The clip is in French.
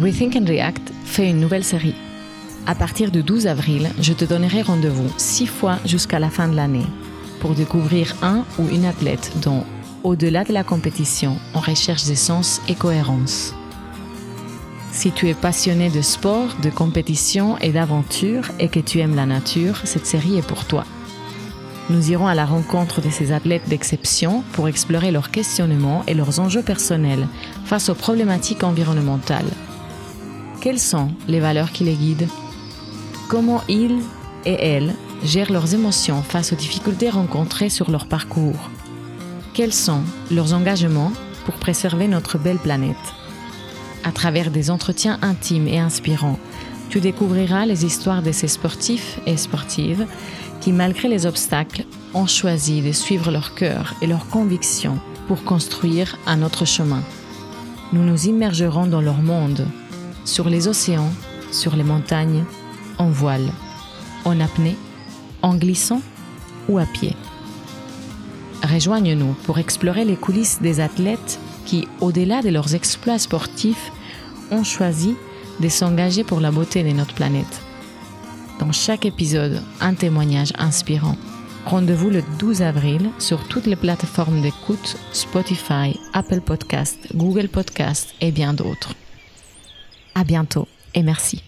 Rethink and React fait une nouvelle série. À partir du 12 avril, je te donnerai rendez-vous six fois jusqu'à la fin de l'année pour découvrir un ou une athlète dont, au-delà de la compétition, on recherche des sens et cohérence. Si tu es passionné de sport, de compétition et d'aventure et que tu aimes la nature, cette série est pour toi. Nous irons à la rencontre de ces athlètes d'exception pour explorer leurs questionnements et leurs enjeux personnels face aux problématiques environnementales. Quelles sont les valeurs qui les guident? Comment ils et elles gèrent leurs émotions face aux difficultés rencontrées sur leur parcours? Quels sont leurs engagements pour préserver notre belle planète? À travers des entretiens intimes et inspirants, tu découvriras les histoires de ces sportifs et sportives qui, malgré les obstacles, ont choisi de suivre leur cœur et leurs convictions pour construire un autre chemin. Nous nous immergerons dans leur monde, sur les océans, sur les montagnes, en voile, en apnée, en glissant ou à pied. Rejoigne-nous pour explorer les coulisses des athlètes qui, au-delà de leurs exploits sportifs, ont choisi de s'engager pour la beauté de notre planète. Dans chaque épisode, un témoignage inspirant. Rendez-vous le 12 avril sur toutes les plateformes d'écoute, Spotify, Apple Podcast, Google Podcast et bien d'autres. À bientôt et merci.